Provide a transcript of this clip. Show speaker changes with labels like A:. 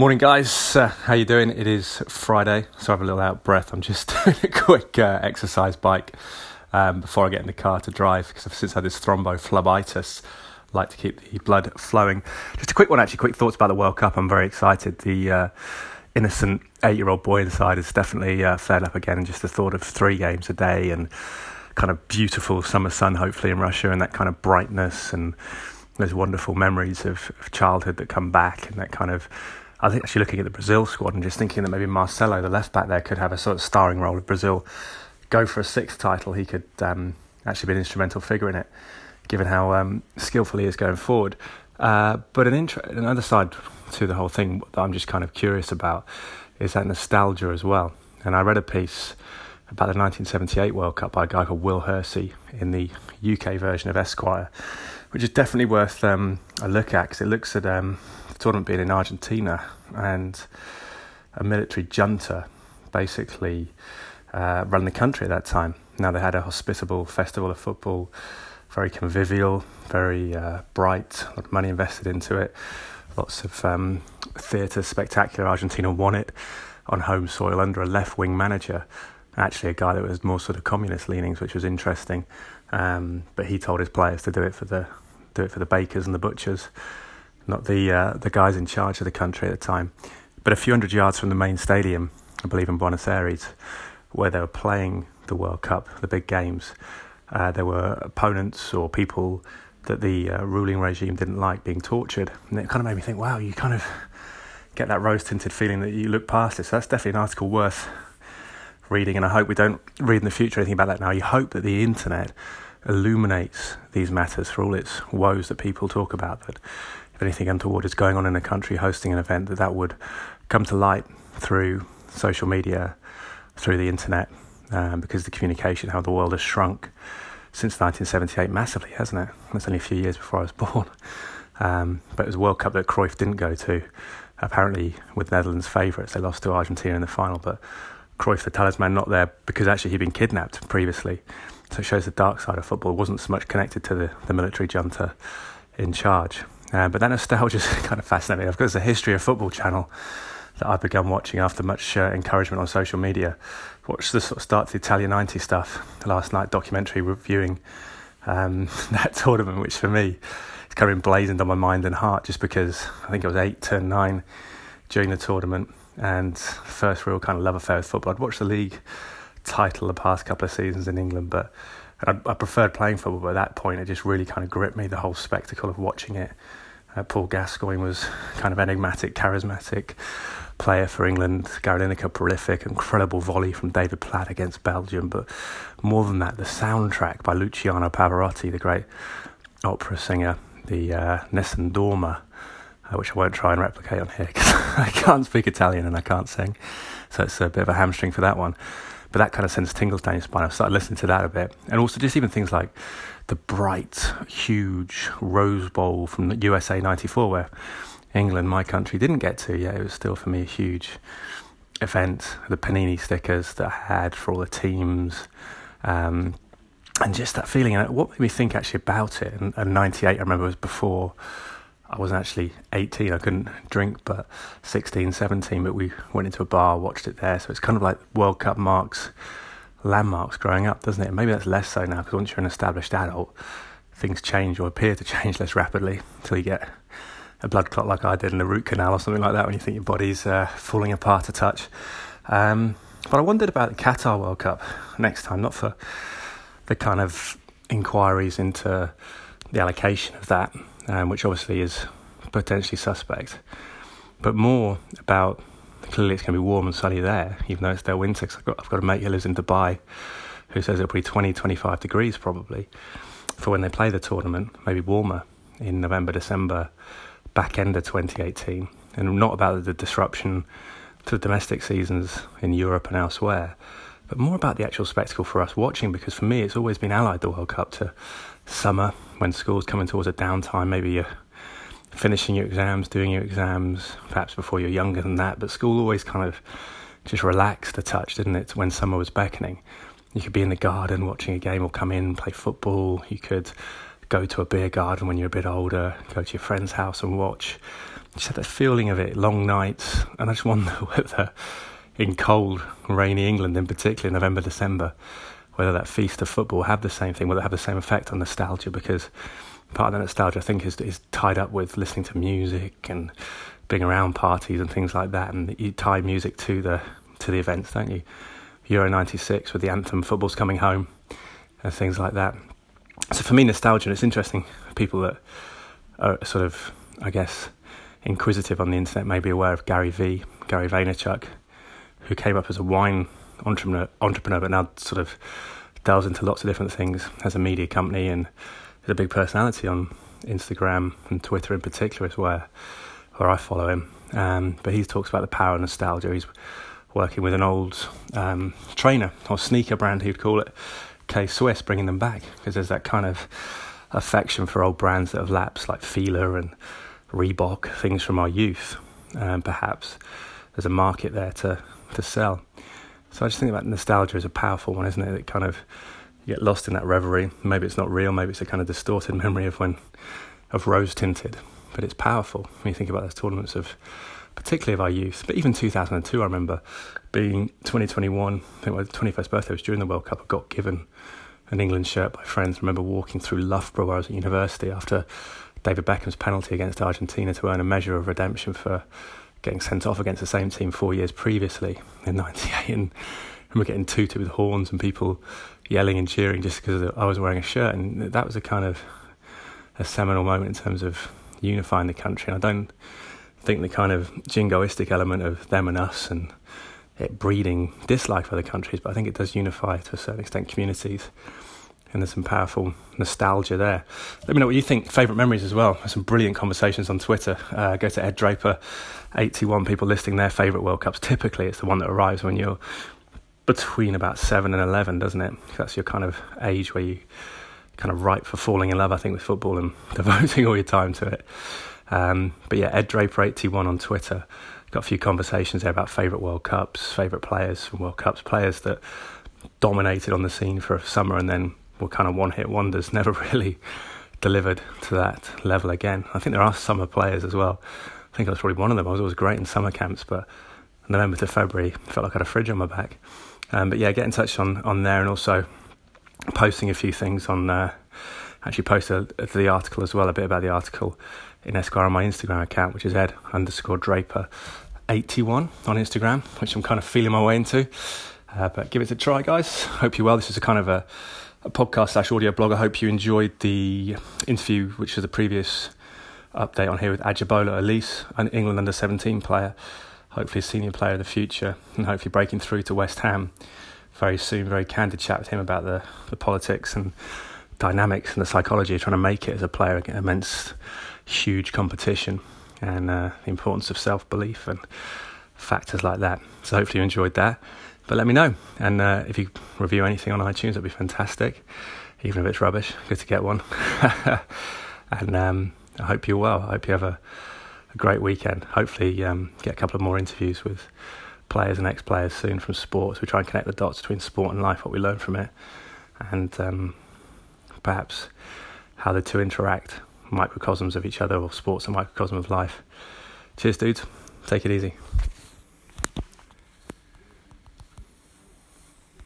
A: Morning, guys. Uh, how you doing? It is Friday, so I have a little out breath. I'm just doing a quick uh, exercise bike um, before I get in the car to drive because I've since had this thrombophlebitis. I like to keep the blood flowing. Just a quick one, actually. Quick thoughts about the World Cup. I'm very excited. The uh, innocent eight-year-old boy inside has definitely uh, flared up again, just the thought of three games a day and kind of beautiful summer sun, hopefully in Russia, and that kind of brightness and those wonderful memories of, of childhood that come back, and that kind of I think actually looking at the Brazil squad and just thinking that maybe Marcelo, the left back there, could have a sort of starring role of Brazil, go for a sixth title. He could um, actually be an instrumental figure in it, given how um, skillful he is going forward. Uh, but an inter- another side to the whole thing that I'm just kind of curious about is that nostalgia as well. And I read a piece about the 1978 World Cup by a guy called Will Hersey in the UK version of Esquire, which is definitely worth um, a look at because it looks at um, tournament being in Argentina and a military junta basically uh, ran the country at that time. Now they had a hospitable festival of football, very convivial, very uh, bright, a lot of money invested into it, lots of um, theatre, spectacular. Argentina won it on home soil under a left wing manager, actually a guy that was more sort of communist leanings, which was interesting. Um, but he told his players to do it for the do it for the bakers and the butchers not the uh, the guys in charge of the country at the time. But a few hundred yards from the main stadium, I believe in Buenos Aires, where they were playing the World Cup, the big games, uh, there were opponents or people that the uh, ruling regime didn't like being tortured, and it kind of made me think, wow, you kind of get that rose tinted feeling that you look past it. So that's definitely an article worth reading, and I hope we don't read in the future anything about that now. You hope that the internet illuminates these matters for all its woes that people talk about. That anything untoward is going on in a country hosting an event, that that would come to light through social media, through the internet, um, because the communication, how the world has shrunk since 1978 massively, hasn't it? That's only a few years before I was born. Um, but it was a World Cup that Cruyff didn't go to, apparently with Netherlands' favourites. They lost to Argentina in the final, but Cruyff, the talisman, not there because actually he'd been kidnapped previously. So it shows the dark side of football. Wasn't so much connected to the, the military junta in charge. Uh, but that nostalgia is kind of fascinating. I've got a history of football channel that I've begun watching after much uh, encouragement on social media. Watched the sort of start to the Italia 90 stuff last night, documentary reviewing um, that tournament, which for me is kind of emblazoned on my mind and heart just because I think it was eight, turn nine during the tournament and first real kind of love affair with football. I'd watched the league title the past couple of seasons in England, but I, I, preferred playing football. But at that point, it just really kind of gripped me the whole spectacle of watching it. Uh, Paul Gascoigne was kind of enigmatic, charismatic player for England. Gary Lineker, prolific, incredible volley from David Platt against Belgium. But more than that, the soundtrack by Luciano Pavarotti, the great opera singer, the uh, Nessun Dorma, uh, which I won't try and replicate on here because I can't speak Italian and I can't sing. So it's a bit of a hamstring for that one. But that kind of sends tingles down your spine. I've started listening to that a bit. And also just even things like the bright, huge Rose Bowl from the USA 94, where England, my country, didn't get to yet. It was still for me a huge event. The Panini stickers that I had for all the teams. Um, and just that feeling. And what made me think actually about it, and, and 98, I remember, was before I wasn't actually 18, I couldn't drink, but 16, 17, but we went into a bar, watched it there. So it's kind of like World Cup marks, landmarks growing up, doesn't it? Maybe that's less so now because once you're an established adult, things change or appear to change less rapidly until you get a blood clot like I did in the root canal or something like that when you think your body's uh, falling apart a touch. Um, but I wondered about the Qatar World Cup next time, not for the kind of inquiries into the allocation of that um, which obviously is potentially suspect, but more about clearly it's going to be warm and sunny there, even though it's their winter. Cause I've, got, I've got a mate who lives in Dubai who says it'll be 20, 25 degrees probably for when they play the tournament, maybe warmer in November, December, back end of 2018. And not about the disruption to the domestic seasons in Europe and elsewhere, but more about the actual spectacle for us watching because for me it's always been allied the World Cup to summer when school's coming towards a downtime, maybe you're finishing your exams, doing your exams, perhaps before you're younger than that. But school always kind of just relaxed a touch, didn't it, when summer was beckoning? You could be in the garden watching a game or come in, play football. You could go to a beer garden when you're a bit older, go to your friend's house and watch. Just had that feeling of it, long nights, and I just wonder whether in cold, rainy England, in particular November, December, whether that feast of football have the same thing, whether have the same effect on nostalgia, because part of the nostalgia I think is is tied up with listening to music and being around parties and things like that, and you tie music to the to the events, don't you? Euro '96 with the anthem, football's coming home, and things like that. So for me, nostalgia. It's interesting. People that are sort of, I guess, inquisitive on the internet may be aware of Gary V, Gary Vaynerchuk, who came up as a wine entrepreneur, entrepreneur, but now sort of delves into lots of different things, has a media company, and is a big personality on Instagram and Twitter in particular is where where I follow him. Um, but he talks about the power of nostalgia. He's working with an old um, trainer or sneaker brand, he'd call it, K Swiss, bringing them back because there's that kind of affection for old brands that have lapsed, like Fila and Reebok, things from our youth. Um, perhaps there's a market there to to sell. So I just think about nostalgia as a powerful one, isn't it? It kind of you get lost in that reverie. Maybe it's not real. Maybe it's a kind of distorted memory of when of rose tinted, but it's powerful when you think about those tournaments of particularly of our youth. But even 2002, I remember being 2021. I think my 21st birthday was during the World Cup. I got given an England shirt by friends. I remember walking through Loughborough where I was at university after David Beckham's penalty against Argentina to earn a measure of redemption for getting sent off against the same team four years previously in '98, and we're getting tooted with horns and people yelling and cheering just because I was wearing a shirt, and that was a kind of a seminal moment in terms of unifying the country. And I don't think the kind of jingoistic element of them and us and it breeding dislike for other countries, but I think it does unify to a certain extent communities. And there's some powerful nostalgia there. Let me know what you think. Favourite memories as well. There's some brilliant conversations on Twitter. Uh, go to Ed Draper, 81 people listing their favourite World Cups. Typically, it's the one that arrives when you're between about 7 and 11, doesn't it? That's your kind of age where you kind of ripe for falling in love, I think, with football and devoting all your time to it. Um, but yeah, Ed Draper 81 on Twitter. Got a few conversations there about favourite World Cups, favourite players from World Cups, players that dominated on the scene for a summer and then were kind of one hit wonders, never really delivered to that level again. I think there are summer players as well. I think I was probably one of them. I was always great in summer camps, but November to February felt like I had a fridge on my back. Um, but yeah, get in touch on, on there and also posting a few things on. Uh, actually, posted the article as well, a bit about the article in Esquire on my Instagram account, which is Ed underscore Draper 81 on Instagram, which I'm kind of feeling my way into. Uh, but give it a try, guys. Hope you're well. This is a kind of a, a podcast slash audio blog. I hope you enjoyed the interview, which was a previous update on here with Ajibola Alese, an England under 17 player, hopefully a senior player of the future, and hopefully breaking through to West Ham very soon. Very candid chat with him about the, the politics and dynamics and the psychology of trying to make it as a player immense, huge competition and uh, the importance of self belief and factors like that. So hopefully you enjoyed that. But let me know. And uh, if you review anything on iTunes, that'd be fantastic. Even if it's rubbish, good to get one. and um, I hope you're well. I hope you have a, a great weekend. Hopefully, um, get a couple of more interviews with players and ex players soon from sports. We try and connect the dots between sport and life, what we learn from it, and um, perhaps how the two interact microcosms of each other, or sports a microcosm of life. Cheers, dudes. Take it easy.